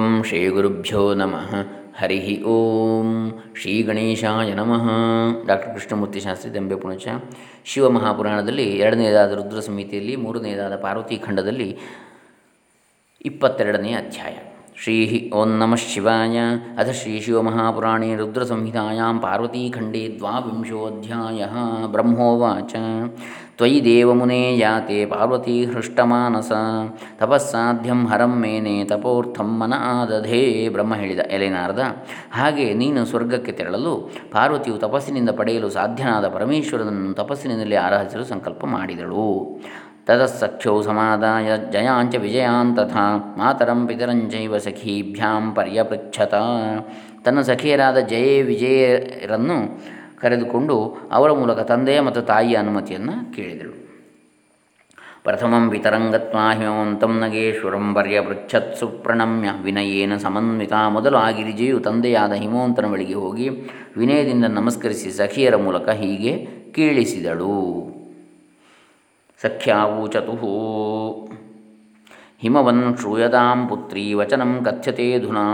ಓಂ ಶ್ರೀ ಗುರುಭ್ಯೋ ನಮಃ. ಹರಿ ಓಂ ಶ್ರೀ ಗಣೇಶಾಯ ನಮಃ. ಡಾಕ್ಟರ್ ಕೃಷ್ಣಮೂರ್ತಿ ಶಾಸ್ತ್ರಿ ದಂಬೆ ಪುಣಚ. ಶಿವಮಹಾಪುರಾಣದಲ್ಲಿ ಎರಡನೇದಾದ ರುದ್ರ ಸಮಿತಿಯಲ್ಲಿ ಮೂರನೇದಾದ ಪಾರ್ವತಿ ಖಂಡದಲ್ಲಿ ಇಪ್ಪತ್ತೆರಡನೇ ಅಧ್ಯಾಯ. ಶ್ರೀ ಓಂ ನಮಃ ಶಿವಾಯ. ಅಥ ಶ್ರೀ ಶಿವಮಹಾಪುರಾಣೇ ರುದ್ರಸಂಹಿತಾಯಾಂ ಪಾರ್ವತೀಖಂಡೇ ದ್ವಾವಿಂಶೋಧ್ಯಾಯ ಬ್ರಹ್ಮೋವಾಚ. ತ್ವಯಿ ದೇವಮುನೇ ಯಾತೆ ಪಾರ್ವತಿ ಹೃಷ್ಟಮಾನಸ? ತಪಸ್ಸಾಧ್ಯಂ ಹರಂ ಮೇನೆ ತಪೋರ್ಥಂ ಮನ ಆದಧೇ ಬ್ರಹ್ಮ ಹೇಳಿದ ಎಲೆನಾರದ. ಹಾಗೆ ನೀನು ಸ್ವರ್ಗಕ್ಕೆ ತೆರಳಲು ಪಾರ್ವತಿಯು ತಪಸ್ಸಿನಿಂದ ಪಡೆಯಲು ಸಾಧ್ಯನಾದ ಪರಮೇಶ್ವರನನ್ನು ತಪಸ್ಸಿನಲ್ಲಿ ಆರಾಧಿಸಲು ಸಂಕಲ್ಪ ಮಾಡಿದಳು. ತದಸ್ಸಖ್ಯೌ ಸಮಾದಾಯ ಜಯಾಂಚ ವಿಜಯಾನ್ ತಥಾ ಮಾತರಂ ಪಿತರಂಚೈವ ಸಖೀಭ್ಯಾಂ ಪರ್ಯಪೃಚ್ಛತ. ತನ್ನ ಸಖಿಯರಾದ ಜಯೇ ವಿಜಯರನ್ನು ಕರೆದುಕೊಂಡು ಅವರ ಮೂಲಕ ತಂದೆಯ ಮತ್ತು ತಾಯಿಯ ಅನುಮತಿಯನ್ನು ಕೇಳಿದಳು. ಪ್ರಥಮಂ ವಿತರಂಗತ್ವಾ ಹಿಮವಂತಂ ನಗೇಶ್ವರಂ ಪರ್ಯಪೃಚ್ಛತ್ ಸುಪ್ರಣಮ್ಯ ವಿನಯೇನ ಸಮನ್ವಿತ ಮೊದಲು ಆ ಗಿರಿಜೆಯು ತಂದೆಯಾದ ಹಿಮವಂತನ ಬಳಿಗೆ ಹೋಗಿ ವಿನಯದಿಂದ ನಮಸ್ಕರಿಸಿ ಸಖಿಯರ ಮೂಲಕ ಹೀಗೆ ಕೇಳಿಸಿದಳು. ಕೀಳಿಸಿದಳು ಸಖ್ಯಾವೂಚತು ಹಿಮವನ್ ಶ್ರೂಯತಾಂ ಪುತ್ರಿ ವಚನಂ ಕಥ್ಯತೆ ಧುನಾ.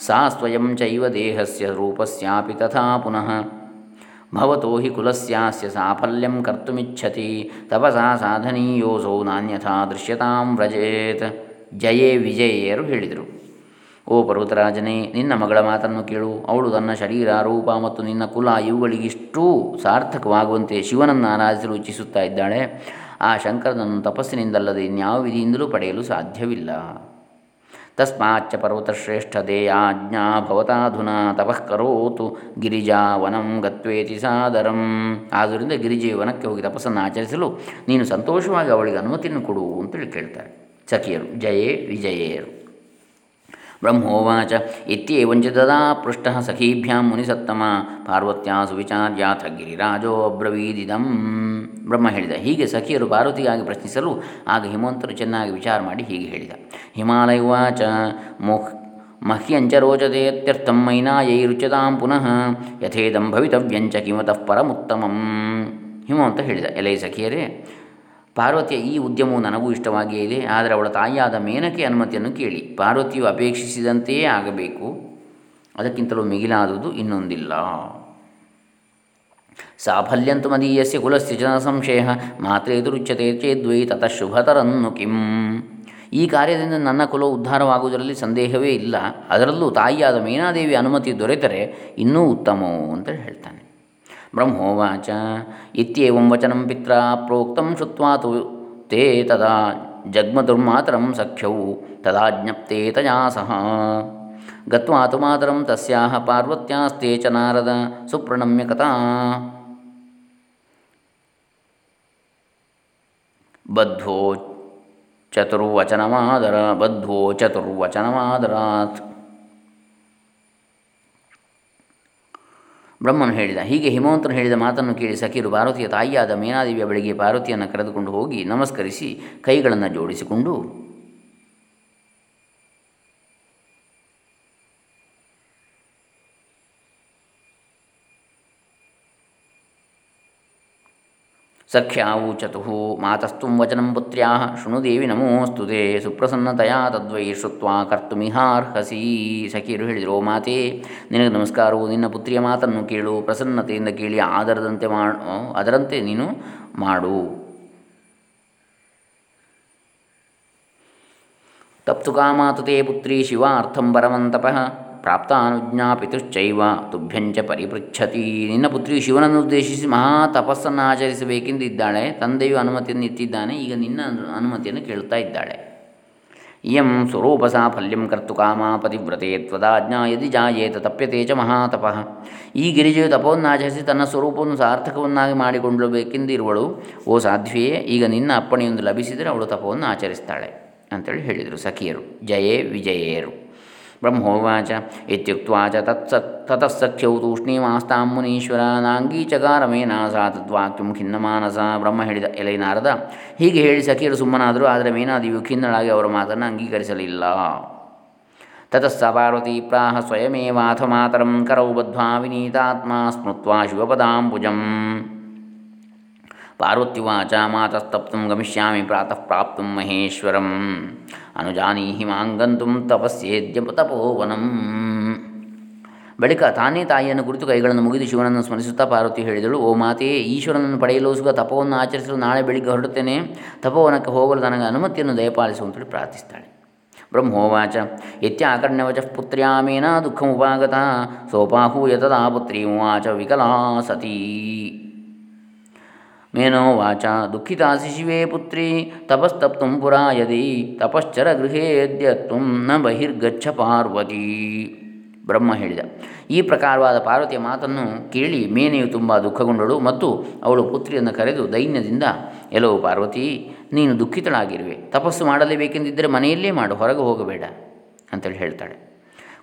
ಸಾ ಸ್ವಯಂ ಚೈವ ದೇಹಸ್ಯ ರೂಪಸ್ಯಾಪಿ ತಥಾ ಪುನಃ. ಭವತೋ ಹಿ ಕುಲಸ್ಯಾಸ್ಯ ಸಾಫಲ್ಯಂ ಕರ್ತುಮಿಚ್ಛತಿ ತಪಸಾ ಸಾಧನೀಯೋಸೌ ನಾನ್ಯಥಾ ದೃಶ್ಯತಾಂ ವ್ರಜೇತ್ ಜಯೇ ವಿಜಯೇರು ಹೇಳಿದರು। ಓ ಪರ್ವತರಾಜನೇ, ನಿನ್ನ ಮಗಳ ಮಾತನ್ನು ಕೇಳು। ಅವಳು ತನ್ನ ಶರೀರ, ರೂಪ ಮತ್ತು ನಿನ್ನ ಕುಲ ಇವುಗಳಿಗಿಷ್ಟೂ ಸಾರ್ಥಕವಾಗುವಂತೆ ಶಿವನನ್ನು ಆರಾಧಿಸಲು ಇಚ್ಛಿಸುತ್ತಾ ಇದ್ದಾಳೆ. ಆ ಶಂಕರನನ್ನು ತಪಸ್ಸಿನಿಂದಲ್ಲದೆ ಇನ್ಯಾವ ವಿಧಿಯಿಂದಲೂ ಪಡೆಯಲು ಸಾಧ್ಯವಿಲ್ಲ. ತಸ್ಮಾಚ್ಚ ಪರ್ವತಶ್ರೇಷ್ಠ ದೇಯಾಜ್ಞಾ ಭವತಾಧುನಾ ತಪಃ ಕರೋತು ಗಿರಿಜಾ ವನಂ ಗತ್ವೇತಿ ಸಾದರಂ ಆದ್ದರಿಂದ ಗಿರಿಜೆಯ ವನಕ್ಕೆ ಹೋಗಿ ತಪಸ್ಸನ್ನು ಆಚರಿಸಲು ನೀನು ಸಂತೋಷವಾಗಿ ಅವಳಿಗೆ ಅನುಮತಿಯನ್ನು ಕೊಡು ಅಂತೇಳಿ ಕೇಳ್ತಾರೆ. ಸಖಿಯರು, ಜಯೇ ವಿಜಯೇರು. ಬ್ರಹ್ಮೋವಾಚ ಇತ್ಯೇವಂಚ ದದಾ ಪೃಷ್ಟ ಸಖೀಭ್ಯಾಂ ಮುನಿಸತ್ತಮ ಪಾರ್ವತ್ಯಾ ಸುವಿಚಾರ್ಯಾಥ ಗಿರಿರಾಜೋ ಅಬ್ರವೀದಿದಂ ಬ್ರಹ್ಮ ಹೇಳಿದ ಹೀಗೆ ಸಖಿಯರು ಪಾರ್ವತಿಗಾಗಿ ಪ್ರಶ್ನಿಸಲು ಆಗ ಹಿಮವಂತರು ಚೆನ್ನಾಗಿ ವಿಚಾರ ಮಾಡಿ ಹೀಗೆ ಹೇಳಿದ. ಹಿಮಾಲಯವಾಚ ಮುಖ್, ಮಹ್ಯಂಚ ರೋಚತೆಯತ್ಯರ್ಥಂ ಮೈನಾಯೈರುಚ್ಯತಾಂ ಪುನಃ ಯಥೇದಂ ಭವಿತವ್ಯಂಚ ಕಿಮತಃ ಪರಮುತ್ತಮಂ। ಹಿಮವಂತ ಹೇಳಿದ, ಎಲೈ ಸಖಿಯರೇ ಪಾರ್ವತಿಯ ಈ ಉದ್ಯಮವು ನನಗೂ ಇಷ್ಟವಾಗಿಯೇ ಇದೆ, ಆದರೆ ಅವಳ ತಾಯಿಯಾದ ಮೇನಕೆ ಅನುಮತಿಯನ್ನು ಕೇಳಿ. ಪಾರ್ವತಿಯು ಅಪೇಕ್ಷಿಸಿದಂತೆಯೇ ಆಗಬೇಕು. ಅದಕ್ಕಿಂತಲೂ ಮಿಗಿಲಾದುದು ಇನ್ನೊಂದಿಲ್ಲ. ಸಾಫಲ್ಯಂತು ಮದೀಯಸ್ಯ ಕುಲಸ್ಯ ಜನ ಸಂಶಯ ಮಾತ್ರೇದುರುಚ್ಯತೆ ಚೇದ್ವೈ ತತಃ ಶುಭತರನ್ನು ಕಿಂ. ಈ ಕಾರ್ಯದಿಂದ ನನ್ನ ಕುಲವು ಉದ್ಧಾರವಾಗುವುದರಲ್ಲಿ ಸಂದೇಹವೇ ಇಲ್ಲ. ಅದರಲ್ಲೂ ತಾಯಿಯಾದ ಮೇನಾದೇವಿ ಅನುಮತಿ ದೊರೆತರೆ ಇನ್ನೂ ಉತ್ತಮವು ಅಂತ ಹೇಳ್ತಾನೆ. ಬ್ರಹ್ಮೋವಾಚ ಇತ್ಯೇವಂ ವಚನಂ ಪಿತ್ರ ಪ್ರೋಕ್ತಂ ಶುತ್ವಾ ತು ತೇ ತದಾ ಜಗ್ಮದುರ್ಮಾತರಂ ಸಖ್ಯೌ ತದಾ ಜ್ಞಪ್ತೆ ತಯಾ ಸಹ ಗತ್ವಾ ತು ಮಾತರಂ ತಸ್ಯಾಹ ಪಾರ್ವತ್ಯಾಸ್ತೆ ಚ ನಾರದ ಸುಪ್ರಣಮ್ಯ ಕಥಾ ಬದ್ಧೋ ಚತುರ್ವಚನಮಾದರ ಬದ್ಧೋ ಚತುರ್ವಚನಮಾದರಾತ್ ಬ್ರಹ್ಮನು ಹೇಳಿದ, ಹೀಗೆ ಹಿಮವಂತನು ಹೇಳಿದ ಮಾತನ್ನು ಕೇಳಿ ಸಖಿರು ಪಾರ್ವತಿಯ ತಾಯಿಯಾದ ಮೇನಾದೇವಿಯ ಬಳಿಗೆ ಪಾರ್ವತಿಯನ್ನು ಕರೆದುಕೊಂಡು ಹೋಗಿ ನಮಸ್ಕರಿಸಿ ಕೈಗಳನ್ನು ಜೋಡಿಸಿಕೊಂಡು ಸಖ್ಯಾವೂಚತು ಮಾತಸ್ತು ವಚನಂ ಪುತ್ರ್ಯಾ ಶೃಣುದೇವಿ ನಮೋಸ್ತು ತೇ ಸುಪ್ರಸನ್ನತೆಯ ತದ್ವೈ ಶ್ರುತ್ವ ಕರ್ತುಮಿಹಾರ್ಹಸಿ ಸಖಿಯರು ಹೇಳಿದರು ಮಾತೆ, ನಿನಗೆ ನಮಸ್ಕಾರವು, ನಿನ್ನ ಪುತ್ರಿಯ ಮಾತನ್ನು ಕೇಳು, ಪ್ರಸನ್ನತೆಯಿಂದ ಕೇಳಿ, ಆದರದಂತೆ ಮಾಡು ಅದರಂತೆ ನೀನು ಮಾಡು. ತಪ್ತು ಕಾಮಾತು ತೇ ಪುತ್ರಿ ಶಿವಾರ್ಥಂ ಪರಮಂತಪಃ ಪ್ರಾಪ್ತಾನುಜ್ಞಾಪಿತುಶ್ಚೈವ, ತುಭ್ಯಂಚ ಪರಿಪೃಚ್ಛತಿ. ನಿನ್ನ ಪುತ್ರಿಯು ಶಿವನನ್ನು ಉದ್ದೇಶಿಸಿ ಮಹಾ ತಪಸ್ಸನ್ನು ಆಚರಿಸಬೇಕೆಂದಿದ್ದಾಳೆ. ತಂದೆಯು ಅನುಮತಿಯನ್ನು ಇತ್ತಿದ್ದಾನೆ ಈಗ ನಿನ್ನ ಅನುಮತಿಯನ್ನು ಕೇಳ್ತಾ ಇದ್ದಾಳೆ. ಇಯಂ ಸ್ವರೂಪ ಸಾಫಲ್ಯಂ ಕರ್ತು ಕಾಮ ಪತಿವ್ರತೆ ತ್ವದಾಜ್ಞಾ ಯದಿ ಜಾಯೇತ ತಪ್ಯತೆ ಚ ಮಹಾತಪಃ. ಈ ಗಿರಿಜೆಯು ತಪವನ್ನಾಚರಿಸಿ ತನ್ನ ಸ್ವರೂಪವನ್ನು ಸಾರ್ಥಕವನ್ನಾಗಿ ಮಾಡಿಕೊಳ್ಳಬೇಕೆಂದಿರುವಳು. ಓ ಸಾಧ್ವಿಯೇ, ಈಗ ನಿನ್ನ ಅಪ್ಪಣೆಯೊಂದು ಲಭಿಸಿದರೆ ಅವಳು ತಪವನ್ನು ಆಚರಿಸ್ತಾಳೆ. ಅಂತೇಳಿ ಹೇಳಿದರು ಸಖಿಯರು. ಜಯೇ ವಿಜಯೇರು. ಬ್ರಹ್ಮೋವಾಚ ಇತ್ಯುಕ್ತ್ವಾ ಚ ತತ್ಸ ತತಸ್ಸಖ್ಯೌ ತೂಷ್ಣೀಮಾಸ್ತಾಂ ಮುನೀಶ್ವರ ನಾಂಗೀಚಕಾರ ಮೇನಾಸ ತದ್ವಾಕ್ಯಂ ಖಿನ್ನಮಾನಸ ಬ್ರಹ್ಮ ಹೇಳಿದ ಎಲೆ ನಾರದ ಹೀಗೆ ಹೇಳಿ ಸಖಿಯರು ಸುಮ್ಮನಾದರು ಆದರೆ ಮೇನಾದಿಯು ಖಿನ್ನಳಾಗಿ ಅವರ ಮಾತನ್ನು ಅಂಗೀಕರಿಸಲಿಲ್ಲ. ತತಸ್ಸ ಪಾರ್ವತಿ ಪ್ರಾಹ ಸ್ವಯಮೇವಾಥ ಮಾತರಂ ಕರೌ ಬದ್ಧ್ವಾ ವಿನೀತಾತ್ಮ ಸ್ಮೃತ್ವಾ ಶಿವಪದಾಂಬುಜಂ. ಪಾರ್ವತ್ಯುವಾಚ ಮಾತಸ್ತಪ್ತು ಗಮಿಷ್ಯಾಮಿ ಪ್ರಾತಃ ಪ್ರಾಪ್ತು ಮಹೇಶ್ವರಂ. ಅನುಜಾನೀಹಿ ಮಾಂಗಂತು ತಪಸ್ಸೇದ್ಯ ತಪೋವನಂ ಬಳಿಕ ತಾನೇ ತಾಯಿಯನ್ನು ಕುರಿತು ಕೈಗಳನ್ನು ಮುಗಿದು ಶಿವನನ್ನು ಸ್ಮರಿಸುತ್ತಾ ಪಾರ್ವತಿ ಹೇಳಿದಳು, ಓ ಮಾತೆಯೇ ಈಶ್ವರನನ್ನು ಪಡೆಯಲು ಸುಖ ತಪವನ್ನು ಆಚರಿಸಲು ನಾಳೆ ಬೆಳಿಗ್ಗೆ ಹೊರಡುತ್ತೇನೆ. ತಪೋವನಕ್ಕೆ ಹೋಗಲು ನನಗೆ ಅನುಮತಿಯನ್ನು ದಯಪಾಲಿಸುವಂತೇಳಿ ಪ್ರಾರ್ಥಿಸ್ತಾಳೆ. ಬ್ರಹ್ಮೋವಾಚ ಇತ್ಯಾಕರ್ಣ್ಯವಚ ಪುತ್ರ್ಯಾಮೇನ ದುಃಖಮುಪಾಗತ, ಸೋಪಾಹೂಯ ತದಾ ಪುತ್ರಿ ಉವಾಚ ವಿಕಲಾ ಸತೀ ಶಿವೇ ಪುತ್ರಿ ತಪಸ್ತಪ್ತು ಪುರಾ ಯದಿ ತಪಶ್ಚರ ಗೃಹೇದ್ಯ ನ ಬಹಿರ್ಗಚ್ಛ ಪಾರ್ವತಿ ಬ್ರಹ್ಮ ಹೇಳಿದ. ಈ ಪ್ರಕಾರವಾದ ಪಾರ್ವತಿಯ ಮಾತನ್ನು ಕೇಳಿ ಮೇನೆಯು ತುಂಬ ದುಃಖಗೊಂಡಳು ಮತ್ತು ಅವಳು ಪುತ್ರಿಯನ್ನು ಕರೆದು ದೈನ್ಯದಿಂದ, ಎಲ್ಲೋ ಪಾರ್ವತಿ, ನೀನು ದುಃಖಿತಳಾಗಿರುವೆ. ತಪಸ್ಸು ಮಾಡಲೇಬೇಕೆಂದಿದ್ದರೆ ಮನೆಯಲ್ಲೇ ಮಾಡು, ಹೊರಗೆ ಹೋಗಬೇಡ ಅಂತೇಳಿ ಹೇಳ್ತಾಳೆ.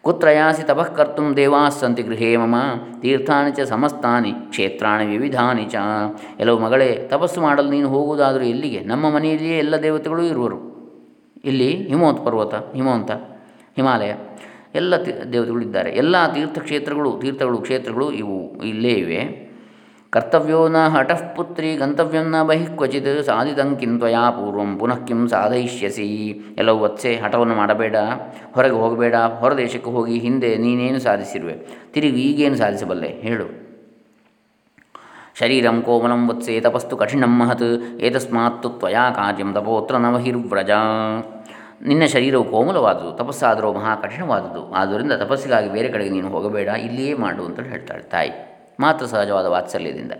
ಕುತ್ರಯಾಸಿ ತಪಃ ಕರ್ತುಂ ದೇವಾಸ್ಸಂತಿ ಗೃಹೇ ಮಮ ತೀರ್ಥಾನಿ ಚ ಸಮಸ್ತಾನಿ ಕ್ಷೇತ್ರಾಣಿ ವಿವಿಧಾನಿ ಚ ಎಲ್ಲವು ಮಗಳೇ ತಪಸ್ಸು ಮಾಡಲು ನೀನು ಹೋಗುವುದಾದರೂ ಎಲ್ಲಿಗೆ? ನಮ್ಮ ಮನೆಯಲ್ಲಿಯೇ ಎಲ್ಲ ದೇವತೆಗಳು ಇರುವರು. ಇಲ್ಲಿ ಹಿಮವಂತ ಪರ್ವತ, ಹಿಮವಂತ, ಹಿಮಾಲಯ, ಎಲ್ಲ ದೇವತೆಗಳಿದ್ದಾರೆ ಎಲ್ಲ ತೀರ್ಥಕ್ಷೇತ್ರಗಳು, ತೀರ್ಥಗಳು, ಕ್ಷೇತ್ರಗಳು ಇವು, ಇಲ್ಲೇ ಇವೆ. ಕರ್ತವ್ಯೋ ನ ಹಠಃ ಪುತ್ರಿ ಗಂತವ್ಯಂ ನ ಬಹಿಃ ಕ್ವಚಿತ್ ಸಾಧಿತಂ ಕಿಂತ್ವಯಾ ಪೂರ್ವಂ ಪುನಃ ಕಿಂ ಸಾಧಯಿಷ್ಯಸಿ. ಎಲ್ಲವೂ ವತ್ಸೆ ಹಠವನ್ನು ಮಾಡಬೇಡ, ಹೊರಗೆ ಹೋಗಬೇಡ ಹೊರದೇಶಕ್ಕೆ ಹೋಗಿ ಹಿಂದೆ ನೀನೇನು ಸಾಧಿಸಿರುವೆ? ತಿರುಗಿ ಈಗೇನು ಸಾಧಿಸಬಲ್ಲೆ? ಹೇಳು. ಶರೀರಂ ಕೋಮಲಂ ವತ್ಸೆ ತಪಸ್ತು ಕಠಿಣಂ ಮಹತ್, ಏತಸ್ಮಾತ್ತು ತ್ವಯಾ ಕಾರ್ಯಂ ತಪೋತ್ರ ನವಹಿರ್ವ್ರಜ. ನಿನ್ನ ಶರೀರವು ಕೋಮಲವಾದುದು, ತಪಸ್ಸಾದರೂ ಮಹಾ ಕಠಿಣವಾದುದು. ಆದ್ದರಿಂದ ತಪಸ್ಸಿಗಾಗಿ ಬೇರೆ ಕಡೆಗೆ ನೀನು ಹೋಗಬೇಡ, ಇಲ್ಲಿಯೇ ಮಾಡು ಅಂತ ಹೇಳ್ತಾಳೆ ತಾಯಿ. ಮಾತೃ ಸಹಜವಾದ ವಾತ್ಸಲ್ಯದಿಂದ.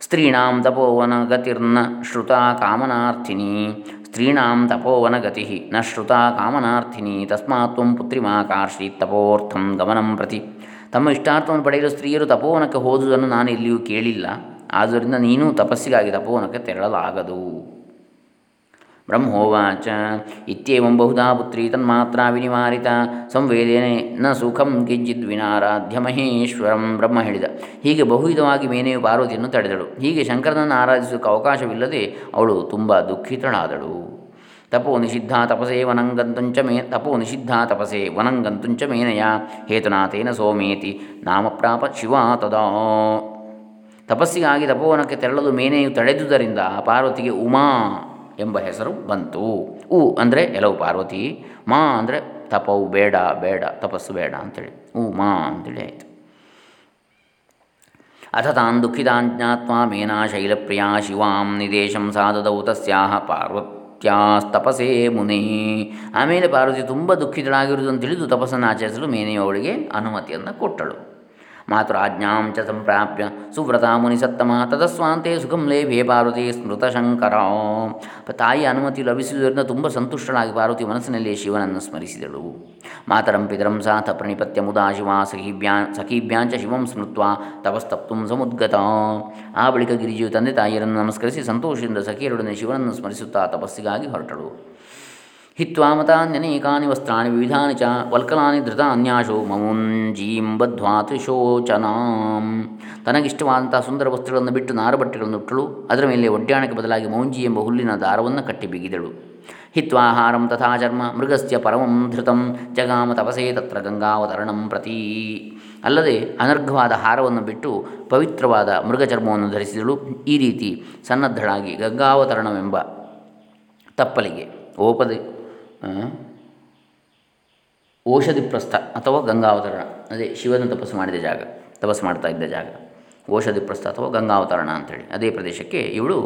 ಸ್ತ್ರೀಣಾಂ ತಪೋವನ ಗತಿರ್ನ ಶ್ರುತ ಕಾಮನಾರ್ಥಿನಿ. ಸ್ತ್ರೀಣಾಂ ತಪೋವನ ಗತಿ ನ ಶ್ರುತ ಕಾಮನಾರ್ಥಿನಿ. ತಸ್ಮಾತ್ ತ್ವಂ ಪುತ್ರಿಮಾಕಾರ್ಷಿ ತಪೋರ್ಥಂ ಗಮನಂ ಪ್ರತಿ. ತಮ್ಮ ಇಷ್ಟಾರ್ಥವನ್ನು ಪಡೆಯಲು ಸ್ತ್ರೀಯರು ತಪೋವನಕ್ಕೆ ಹೋದುದನ್ನು ನಾನು ಎಲ್ಲಿಯೂ ಕೇಳಿಲ್ಲ. ಆದ್ದರಿಂದ ನೀನು ತಪಸ್ಸಿಗಾಗಿ ತಪೋವನಕ್ಕೆ ತೆರಳಲಾಗದು. ಬ್ರಹ್ಮೋವಾಚ ಇತ್ಯೇವಂ ಬಹುಧಾ ಪುತ್ರಿ ತನ್ಮಾತ್ರ ವಿನಿವಾರಿತ ಸಂವೇದನೆ ನ ಸುಖಂ ಕಿಂಚಿತ್ ವಿನಾರಾಧ್ಯ ಮಹೇಶ್ವರಂ ಬ್ರಹ್ಮ ಹೇಳಿದ। ಹೀಗೆ ಬಹುವಿಧವಾಗಿ ಮೇನೆಯು ಪಾರ್ವತಿಯನ್ನು ತಡೆದಳು। ಹೀಗೆ ಶಂಕರನನ್ನು ಆರಾಧಿಸೋಕೆ ಅವಕಾಶವಿಲ್ಲದೆ ಅವಳು ತುಂಬ ದುಃಖಿತಳಾದಳು. ತಪೋ ನಿಷಿದ್ಧ ತಪಸೇ ವನಂಗಂತುಂಚ ಮೇ ತಪೋ ನಿಷಿದ್ಧ ತಪಸೇ ವನಂಗಂತುಂಚ ಮೇನಯ ಹೇತುನಾಥೇನ ಸೋಮೇತಿ ನಾಮ ಪ್ರಾಪ ಶಿವ ತದಾ। ತಪಸ್ಸಿಗಾಗಿ ತಪೋವನಕ್ಕೆ ತೆರಳಲು ಮೇನೆಯು ತಡೆದುದರಿಂದ ಪಾರ್ವತಿಗೆ ಉಮಾ ಎಂಬ ಹೆಸರು ಬಂತು. ಉ ಅಂದರೆ ಎಲವು ಪಾರ್ವತಿ, ಮಾ ಅಂದರೆ ತಪವು, ಬೇಡ ಬೇಡ, ತಪಸ್ಸು ಬೇಡ ಅಂಥೇಳಿ ಉ, ಮಾ ಅಂತೇಳಿ ಆಯಿತು. ಅಥ ತಾನ್ ದುಃಖಿತಾನ್ ಜ್ಞಾತ್ವಾ ಮೇನಾ ಶೈಲಪ್ರಿಯ ಶಿವಾಂ ನಿದೇಶಂ ಸಾಧದೌ ತಸ್ಯಾಹ ಪಾರ್ವತ್ಯಾಸ್ತಪಸೇ ಮುನಿ. ಆಮೇಲೆ ಪಾರ್ವತಿ ತುಂಬ ದುಃಖಿತಳಾಗಿರುವುದನ್ನು ತಿಳಿದು ತಪಸ್ಸನ್ನು ಆಚರಿಸಲು ಮೇನೆಯವಳಿಗೆ ಅನುಮತಿಯನ್ನು ಕೊಟ್ಟಳು. ಮಾತುರಾಜ್ಞಾಂ ಚ ಸಂಪ್ರಾಪ್ಯ. ಸುವ್ರತಾ ಮುನಿಸತ್ತಮ ತದಸ್ವಾಂತೆ ಸುಖಂ ಲೇಭೆ ಪಾರ್ವತಿ ಸ್ಮೃತಶಂಕರ. ತಾಯಿ ಅನುಮತಿ ಲಭಿಸುವುದರಿಂದ ತುಂಬ ಸಂತುಷ್ಟಳಾಗಿ ಪಾರ್ವತಿ ಮನಸ್ಸಿನಲ್ಲಿ ಶಿವನನ್ನು ಸ್ಮರಿಸಿದಳು. ಮಾತರಂ ಪಿತರಂ ಸಾಥ ಪ್ರಣಿಪತ್ಯ ಮುದಾ ಶಿವ ಸಖೀಭ್ಯಾ, ಸಖೀಭ್ಯಾಂಚ ಶಿವಂ ಸ್ಮೃತ್ವ ತಪಸ್ತಪ್ತು ಸಮುದ್ಗತ. ಆ ಬಳಿಕ ಗಿರಿಜಿಯು ತಂದೆ ತಾಯಿಯರನ್ನು ನಮಸ್ಕರಿಸಿ ಸಂತೋಷದಿಂದ ಸಖಿಯರೊಡನೆ ಶಿವನನ್ನು ಸ್ಮರಿಸುತ್ತಾ ತಪಸ್ಸಿಗಾಗಿ ಹೊರಟಳು. ಮತಾನ್ಯನೇಕಾನಿ ವಸ್ತ್ರಾಣಿ ವಿವಿಧಾನಿ ಚ ವಲ್ಕಲಾನಿ ಧೃತಾನ್ಯಾಶೋ ಮಮುಂಜೀಂ ಬದ್ವಾತ್ ತನಗಿಷ್ಟವಾದಂಥ ಸುಂದರ ವಸ್ತ್ರಗಳನ್ನು ಬಿಟ್ಟು ನಾರಬಟ್ಟೆಗಳನ್ನು ಉಟ್ಟಳು, ಅದರ ಮೇಲೆ ಒಡ್ಯಾಣಕ್ಕೆ ಬದಲಾಗಿ ಮೌಂಜಿ ಎಂಬ ಹುಲ್ಲಿನ ದಾರವನ್ನು ಕಟ್ಟಿ ಬಿಗಿದಳು. ಹಿತ್ವಾಹಾರಂ ತಥಾ ಚರ್ಮ, ಮೃಗಸ್ಯ ಪರಮಂ ಧೃತಂ, ಜಗಾಮ ತಪಸೇ ತತ್ರ ಗಂಗಾವತರಣಂ ಪ್ರತಿ. ಅಲ್ಲದೆ ಅನರ್ಘವಾದ ಹಾರವನ್ನು ಬಿಟ್ಟು ಪವಿತ್ರವಾದ ಮೃಗಚರ್ಮವನ್ನು ಧರಿಸಿದಳು. ಈ ರೀತಿ ಸನ್ನದ್ಧಳಾಗಿ ಗಂಗಾವತರಣವೆಂಬ ತಪ್ಪಲಿಗೆ. ಓಪದೆ ಓಷಧಿ ಪ್ರಸ್ಥ ಅಥವಾ ಗಂಗಾವತರಣ. ಅದೇ ಶಿವನ ತಪಸ್ಸು ಮಾಡಿದ ಜಾಗ, ತಪಸ್ಸು ಮಾಡ್ತಾ ಇದ್ದ ಜಾಗ. ಓಷಧಿ ಪ್ರಸ್ಥ ಅಥವಾ ಗಂಗಾವತರಣ ಅಂಥೇಳಿ ಅದೇ ಪ್ರದೇಶಕ್ಕೆ ಇವಳು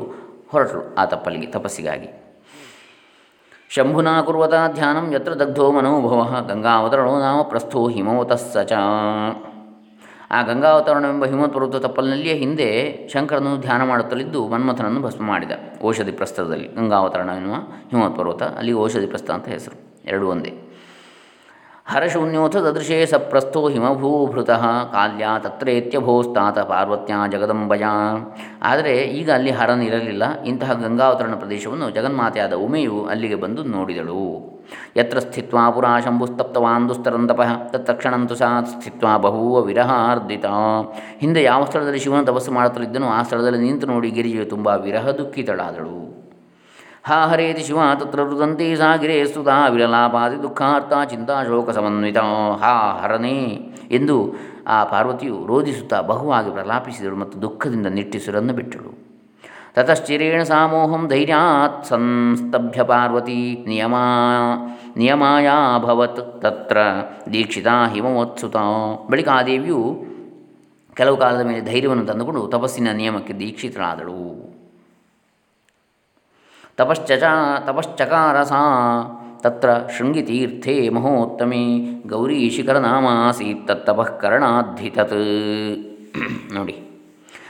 ಹೊರಟಳು ಆ ತಪ್ಪಲಿಗೆ, ತಪಸ್ಸಿಗಾಗಿ. ಶಂಭುನಾ ಕುರ್ವತ ಧ್ಯಾನಂ ಯತ್ರ ದಗ್ಧೋ ಮನೋಭವ ಗಂಗಾವತರಣೋ ನಾಮ ಪ್ರಸ್ಥೋ ಹಿಮವತಸ್ಸ ಆ ಗಂಗಾವತರಣವೆಂಬ ಹಿಮವತ್ ಪರ್ವತ ತಪ್ಪಲಿನಲ್ಲಿಯೇ ಹಿಂದೆ ಶಂಕರನು ಧ್ಯಾನ ಮಾಡುತ್ತಲಿದ್ದು ಮನ್ಮಥನನ್ನು ಭಸ್ಮ ಮಾಡಿದ. ಔಷಧಿ ಪ್ರಸ್ಥದಲ್ಲಿ ಗಂಗಾವತರಣ ಎನ್ನುವ ಹಿಮವತ್ ಪರ್ವತ, ಅಲ್ಲಿ ಔಷಧಿ ಪ್ರಸ್ಥ ಅಂತ ಹೆಸರು. ಎರಡು ಒಂದೇ. ಹರಶೂನ್ಯೋಥ ದದೃಶೇ ಸಪ್ರಸ್ಥೋ ಹಿಮಭೂಭೃತ ಕಾಲ್ಯ ತತ್ರೇತ್ಯಭೋಸ್ತಾತ ಪಾರ್ವತ್ಯ ಜಗದಂಬಯ ಆದರೆ ಈಗ ಅಲ್ಲಿ ಹರನಿರಲಿಲ್ಲ ಇಂತಹ ಗಂಗಾವತರಣ ಪ್ರದೇಶವನ್ನು ಜಗನ್ಮಾತೆಯಾದ ಉಮೆಯು ಅಲ್ಲಿಗೆ ಬಂದು ನೋಡಿದಳು. ಯತ್ರ ಸ್ಥಿತ್ವಾ ಪುರಾ ಶಂಭುಸ್ತಪ್ತವಾನ್ ದುಸ್ತರಂತಪ, ತತ್ಕ್ಷಣಂತು ಸಾ ಸ್ಥಿತ್ವಾ ಬಹುವ ವಿರಹಾರ್ದಿತ ಹಿಂದೆ ಯಾವ ಸ್ಥಳದಲ್ಲಿ ಶಿವನ ತಪಸ್ಸು ಮಾಡುತ್ತಲಿದ್ದನೋ ಆ ಸ್ಥಳದಲ್ಲಿ ನಿಂತು ನೋಡಿ ಗಿರಿಜೆಯು ತುಂಬ ವಿರಹ ದುಃಖಿತಳಾದಳು. ಹಾ ಹರೇತಿ ಶಿವ, ತತ್ರ ರುದಂತಿ ಸಾಗಿರೇ ಸುಧಾ ವಿರಲಾಪಾದಿ ದುಃಖಾರ್ಥ ಚಿಂತಾಶೋಕ ಸಮನ್ವಿತ. ಹಾ ಹರನೇ ಎಂದು ಆ ಪಾರ್ವತಿಯು ರೋಧಿಸುತ್ತಾ ಬಹುವಾಗಿ ಪ್ರಲಾಪಿಸಿದಳು ಮತ್ತು ದುಃಖದಿಂದ ನಿಟ್ಟಿಸುರನ್ನು ಬಿಟ್ಟಳು. ತತಶ್ಚಿರೇಣ ಸಾಮೋಹಂ ಧೈರ್ಯಾತ್ ಸಂಸ್ತಭ್ಯ ಪಾರ್ವತಿ ನಿಯಮ ನಿಯಮಾಯಾಭವತ್ ತತ್ರ ದೀಕ್ಷಿತಾ ಹಿಮವತ್ಸುತ. ಬಳಿಕ ಆ ದೇವಿಯು ಕೆಲವು ಕಾಲದ ಮೇಲೆ ಧೈರ್ಯವನ್ನು ತಂದುಕೊಂಡು ತಪಸ್ಸಿನ ನಿಯಮಕ್ಕೆ ದೀಕ್ಷಿತರಾದಳು ತಪಶ್ಚಚ ತಪಶ್ಚಕಾರ ಸಾ ತತ್ರ ಶೃಂಗಿತೀರ್ಥೆ ಮಹೋತ್ತಮೆ. ಗೌರಿ ಶಿಖರನಾಮಾಸೀತ್ ಆಸೀತ್ ಕರಣಾಧಿ ತತ್ ನೋಡಿ.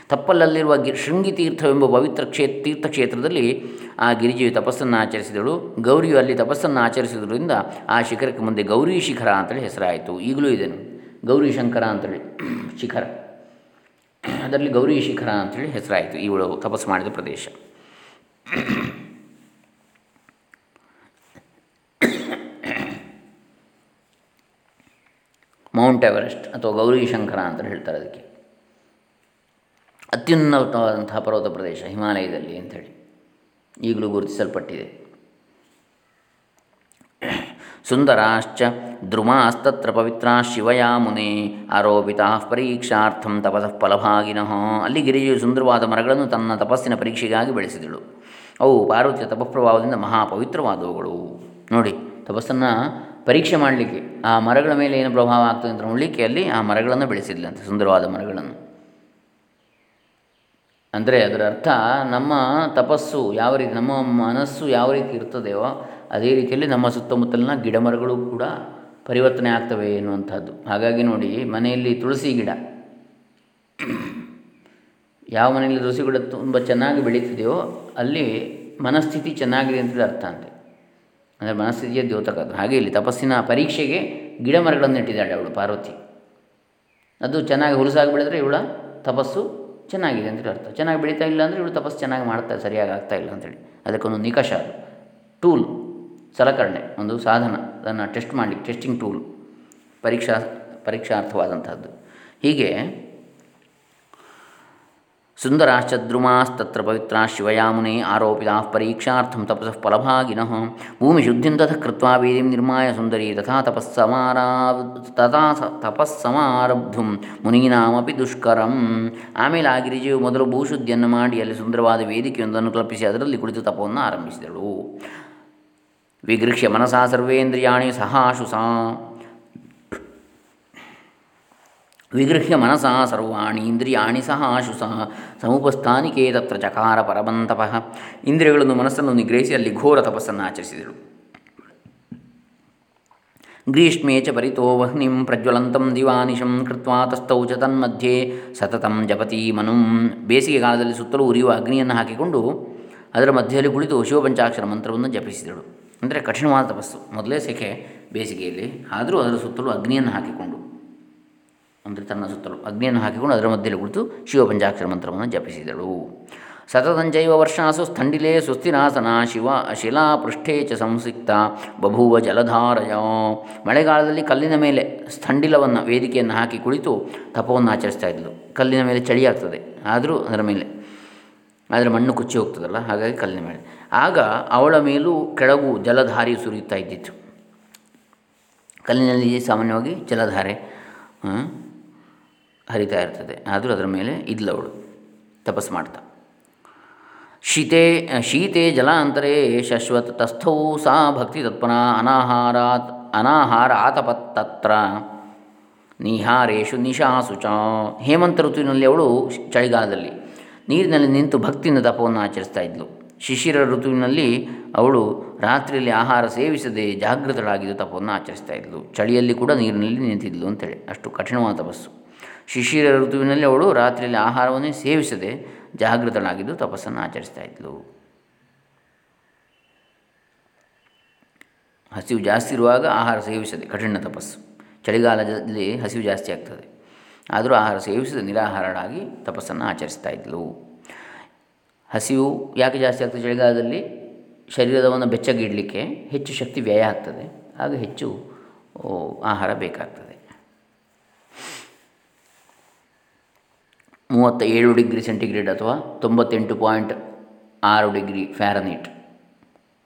ತಪ್ಪಲ್ಲಲ್ಲಿರುವ ಗಿ, ಶೃಂಗಿತೀರ್ಥವೆಂಬ ಪವಿತ್ರ ಕ್ಷೇ, ತೀರ್ಥಕ್ಷೇತ್ರದಲ್ಲಿ ಆ ಗಿರಿಜೆಯು ತಪಸ್ಸನ್ನು ಆಚರಿಸಿದಳು. ಗೌರಿಯು ಅಲ್ಲಿ ತಪಸ್ಸನ್ನು ಆಚರಿಸಿದ್ರಿಂದ ಆ ಶಿಖರಕ್ಕೆ ಮುಂದೆ ಗೌರಿ ಶಿಖರ ಅಂತೇಳಿ ಹೆಸರಾಯಿತು. ಈಗಲೂ ಇದೆ ಗೌರಿ ಶಂಕರ ಅಂತೇಳಿ. ಶಿಖರ. ಅದರಲ್ಲಿ ಗೌರಿ ಶಿಖರ ಅಂತೇಳಿ ಹೆಸರಾಯಿತು ಇವಳು ತಪಸ್ಸು ಮಾಡಿದ ಪ್ರದೇಶ. ಮೌಂಟ್ ಎವರೆಸ್ಟ್ ಅಥವಾ ಗೌರಿ ಶಂಕರ ಅಂತ ಹೇಳ್ತಾರೆ ಅದಕ್ಕೆ. ಅತ್ಯುನ್ನತವಾದಂತಹ ಪರ್ವತ ಪ್ರದೇಶ ಹಿಮಾಲಯದಲ್ಲಿ ಅಂಥೇಳಿ. ಈಗಲೂ ಗುರುತಿಸಲ್ಪಟ್ಟಿದೆ. ಸುಂದರಾಶ್ಚ ದ್ರುಮಾಸ್ತತ್ರ ಪವಿತ್ರ ಶಿವಯಾ ಮುನೆ ಆರೋಪಿತ ಪರೀಕ್ಷಾರ್ಥಂ ತಪಸಃ ಫಲಭಾಗಿನಃ. ಅಲ್ಲಿ ಗಿರಿಜೆಯು ಸುಂದರವಾದ ಮರಗಳನ್ನು ತನ್ನ ತಪಸ್ಸಿನ ಪರೀಕ್ಷೆಗಾಗಿ ಬೆಳೆಸಿದಳು. ಅವು ಪಾರ್ವತಿಯ ತಪಪ್ರಭಾವದಿಂದ ಮಹಾಪವಿತ್ರವಾದವುಗಳು. ನೋಡಿ, ತಪಸ್ಸನ್ನು ಪರೀಕ್ಷೆ ಮಾಡಲಿಕ್ಕೆ ಆ ಮರಗಳ ಮೇಲೆ ಏನು ಪ್ರಭಾವ ಆಗ್ತದೆ ಅಂತ ನೋಡಲಿಕ್ಕೆ ಅಲ್ಲಿ ಆ ಮರಗಳನ್ನು ಬೆಳೆಸಿದ್ಲಂತೆ, ಸುಂದರವಾದ ಮರಗಳನ್ನು. ಅಂದರೆ ಅದರ ಅರ್ಥ ನಮ್ಮ ತಪಸ್ಸು ಯಾವ ರೀತಿ, ನಮ್ಮ ಮನಸ್ಸು ಯಾವ ರೀತಿ ಇರ್ತದೆಯೋ ಅದೇ ರೀತಿಯಲ್ಲಿ ನಮ್ಮ ಸುತ್ತಮುತ್ತಲಿನ ಗಿಡ ಮರಗಳು ಕೂಡ ಪರಿವರ್ತನೆ ಆಗ್ತವೆ ಎನ್ನುವಂಥದ್ದು. ಹಾಗಾಗಿ ನೋಡಿ, ಮನೆಯಲ್ಲಿ ತುಳಸಿ ಗಿಡ. ಯಾವ ಮನೆಯಲ್ಲಿ ತುಳಸಿ ಗಿಡ ತುಂಬ ಚೆನ್ನಾಗಿ ಬೆಳೀತಿದೆಯೋ ಅಲ್ಲಿ ಮನಸ್ಥಿತಿ ಚೆನ್ನಾಗಿದೆ ಅಂತ ಅರ್ಥ ಅಂತೆ. ಅಂದರೆ ಮನಸ್ಥಿತಿಯ ದ್ಯೋತಕ ಹಾಗೆ ಇಲ್ಲಿ ತಪಸ್ಸಿನ ಪರೀಕ್ಷೆಗೆ ಗಿಡ ಮರಗಳನ್ನು ಇಟ್ಟಿದ್ದಾಳೆ ಅವಳು ಪಾರ್ವತಿ. ಅದು ಚೆನ್ನಾಗಿ ಹುಲಸಾಗಿ ಬೆಳೆದರೆ ಇವಳ ತಪಸ್ಸು ಚೆನ್ನಾಗಿದೆ ಅಂತ ಅರ್ಥ. ಚೆನ್ನಾಗಿ ಬೆಳೀತಾ ಇಲ್ಲ ಅಂದರೆ ಇವಳು ತಪಸ್ಸು ಚೆನ್ನಾಗಿ ಮಾಡ್ತಾ, ಸರಿಯಾಗಿ ಆಗ್ತಾ ಇಲ್ಲ ಅಂತೇಳಿ ಅದಕ್ಕೊಂದು ನಿಕಷ ಟೂಲ್, ಸಲಕರಣೆ, ಒಂದು ಸಾಧನ. ಅದನ್ನು ಟೆಸ್ಟ್ ಮಾಡಿ ಟೆಸ್ಟಿಂಗ್ ಟೂಲ್. ಪರೀಕ್ಷಾ ಪರೀಕ್ಷಾರ್ಥವಾದಂಥದ್ದು ಹೀಗೆ ಸುಂದರಾಶ್ಚದ್ರುಮಾಸ್ತತ್ರ ಪವಿತ್ರ ಶಿವಯಾಮುನೆ ಆರೋಪಿತಾ ಪರೀಕ್ಷಾರ್ಥಂ ತಪಸಃ ಫಲಭಾಗಿನಃ. ಭೂಮಿಶುದ್ಧಿಂ ತಥ ಕೃತ್ವಾ ವೇದಿಂ ನಿರ್ಮಾಯ ಸುಂದರಿ ತಥಾ ತಪಸ್ಸಮಾರಾ ತಥಾ ತಪಸ್ಸಮಾರಬ್ಧುಂ ಮುನೀನಾಮಪಿ ದುಷ್ಕರಂ. ಆಮೇಲೆ ಆ ಗಿರಿಜೆಯು ಮೊದಲು ಭೂಶುದ್ಧಿಯನ್ನು ಮಾಡಿ ಅಲ್ಲಿ ಸುಂದರವಾದ ವೇದಿಕೆಯೊಂದನ್ನು ಕಲ್ಪಿಸಿ ಅದರಲ್ಲಿ ಕುಳಿತು ತಪವನ್ನು ಆರಂಭಿಸಿದಳು. ವಿಗೃಹ್ಯ ಮನಸಾ ಸರ್ವೇಂದ್ರಿಯಾಣಿ ಸಹಾಶುಸಾ. ವಿಗೃಹ್ಯ ಮನಸಾ ಸರ್ವಾಣಿ ಇಂದ್ರಿಯಾಣಿ ಸಹ ಆಶುಸಃ ಸಮುಪಸ್ಥಾನಿಕೇ ತತ್ರ ಚಕಾರ ಪರಮಂತಪಃ ಇಂದ್ರಿಯಗಳನ್ನು ಮನಸ್ಸನ್ನು ನಿಗ್ರಹಿಸಿ ಅಲ್ಲಿ ಘೋರ ತಪಸ್ಸನ್ನು ಆಚರಿಸಿದಳು ಗ್ರೀಷ್ಮೇ ಚ ಪರಿತೋ ವಹ್ನಿಂ ಪ್ರಜ್ವಲಂತಂ ದಿವಾನಿಶಂ ಕೃತ್ವಾ ತಸ್ಥೌ ಚ ತನ್ಮಧ್ಯೆ ಸತತಂ ಜಪತಿ ಮನುಂ। ಬೇಸಿಗೆ ಕಾಲದಲ್ಲಿ ಸುತ್ತಲೂ ಉರಿಯುವ ಅಗ್ನಿಯನ್ನು ಹಾಕಿಕೊಂಡು ಅದರ ಮಧ್ಯದಲ್ಲಿ ಕುಳಿತು ಶಿವಪಂಚಾಕ್ಷರ ಮಂತ್ರವನ್ನು ಜಪಿಸಿದಳು ಅಂದರೆ ಕಠಿಣವಾದ ತಪಸ್ಸು. ಮೊದಲೇ ಸೆಖೆ ಬೇಸಿಗೆಯಲ್ಲಿ. ಆದರೂ ಅದರ ಸುತ್ತಲೂ ಅಗ್ನಿಯನ್ನು ಹಾಕಿಕೊಂಡು ಅಂದರೆ ತನ್ನ ಸುತ್ತಲೂ ಅಗ್ನಿಯನ್ನು ಹಾಕಿಕೊಂಡು ಅದರ ಮಧ್ಯದಲ್ಲಿ ಕುಳಿತು ಶಿವ ಶಿವಪಂಚಾಕ್ಷರ ಮಂತ್ರವನ್ನು ಜಪಿಸಿದಳು. ಸತತಂಜೈವ ವರ್ಷಾಸು ಸ್ಥಂಡಿಲೇ ಸುಸ್ಥಿರಾಸನ ಶಿವ ಶಿಲಾಪೃಷ್ಠೇ ಚ ಸಂಸಿಕ್ತ ಬಭೂವ ಜಲಧಾರಯ. ಮಳೆಗಾಲದಲ್ಲಿ ಕಲ್ಲಿನ ಮೇಲೆ ಸ್ಥಂಡಿಲವನ್ನು ವೇದಿಕೆಯನ್ನು ಹಾಕಿ ಕುಳಿತು ತಪವನ್ನು ಆಚರಿಸ್ತಾ ಇದ್ದಳು. ಕಲ್ಲಿನ ಮೇಲೆ ಚಳಿ ಆಗ್ತದೆ ಆದರೂ ಅದರ ಮೇಲೆ, ಆದರೆ ಮಣ್ಣು ಕುಚ್ಚಿ ಹೋಗ್ತದಲ್ಲ, ಹಾಗಾಗಿ ಕಲ್ಲಿನ ಮೇಲೆ. ಆಗ ಅವಳ ಮೇಲೂ ಕೆಳಗು ಜಲಧಾರಿ ಸುರಿಯುತ್ತಾ ಇದ್ದಿತ್ತು. ಕಲ್ಲಿನಲ್ಲಿ ಸಾಮಾನ್ಯವಾಗಿ ಜಲಧಾರೆ ಹರಿತಾ ಇರ್ತದೆ. ಆದರೂ ಅದರ ಮೇಲೆ ಇದ್ಲವಳು. ತಪಸ್ ಮಾಡ್ತಾ. ಶೀತೆ ಶೀತೆ ಜಲಾಂತರೇ ಶಶ್ವತ್ ತಸ್ಥೌ ಸಾ ಭಕ್ತಿ ತತ್ಪನ ಅನಾಹಾರಾತ್ ಅನಾಹಾರ ಆತಪತ್ತತ್ರ ನಿಹಾರೇಶು ನಿಶಾಸು ಚ. ಹೇಮಂತ ಋತುವಿನಲ್ಲಿ ಅವಳು ಚಳಿಗಾಲದಲ್ಲಿ ನೀರಿನಲ್ಲಿ ನಿಂತು ಭಕ್ತಿಯಿಂದ ತಪವನ್ನು ಆಚರಿಸ್ತಾ ಇದ್ಲು. ಶಿಶಿರ ಋತುವಿನಲ್ಲಿ ಅವಳು ರಾತ್ರಿಯಲ್ಲಿ ಆಹಾರ ಸೇವಿಸದೆ ಜಾಗೃತಳಾಗಿದ್ದು ತಪವನ್ನು ಆಚರಿಸ್ತಾ ಇದ್ಲು. ಚಳಿಯಲ್ಲಿ ಕೂಡ ನೀರಿನಲ್ಲಿ ನಿಂತಿದ್ಲು ಅಂತೇಳಿ. ಅಷ್ಟು ಕಠಿಣವಾದ ತಪಸ್ಸು. ಶಿಶಿರ ಋತುವಿನಲ್ಲಿ ಅವಳು ರಾತ್ರಿಯಲ್ಲಿ ಆಹಾರವನ್ನೇ ಸೇವಿಸದೆ ಜಾಗೃತಳಾಗಿದ್ದು ತಪಸ್ಸನ್ನು ಆಚರಿಸ್ತಾ ಇದ್ಲು. ಹಸಿವು ಜಾಸ್ತಿ ಇರುವಾಗ ಆಹಾರ ಸೇವಿಸದೆ, ಕಠಿಣ ತಪಸ್ಸು. ಚಳಿಗಾಲದಲ್ಲಿ ಹಸಿವು ಜಾಸ್ತಿ ಆಗ್ತದೆ. ಆದರೂ ಆಹಾರ ಸೇವಿಸದೆ ನಿರಾಹಾರಳಾಗಿ ತಪಸ್ಸನ್ನು ಆಚರಿಸ್ತಾ ಇದ್ಲು. ಹಸಿವು ಯಾಕೆ ಜಾಸ್ತಿ ಆಗ್ತದೆ ಚಳಿಗಾಲದಲ್ಲಿ? ಶರೀರವನ್ನು ಬೆಚ್ಚಗಿಡಲಿಕ್ಕೆ ಹೆಚ್ಚು ಶಕ್ತಿ ವ್ಯಯ ಆಗ್ತದೆ. ಆಗ ಹೆಚ್ಚು ಆಹಾರ ಬೇಕಾಗ್ತದೆ. ಮೂವತ್ತ ಏಳು ಡಿಗ್ರಿ ಸೆಂಟಿಗ್ರೇಡ್ ಅಥವಾ ತೊಂಬತ್ತೆಂಟು ಪಾಯಿಂಟ್ ಆರು ಡಿಗ್ರಿ ಫ್ಯಾರನೀಟ್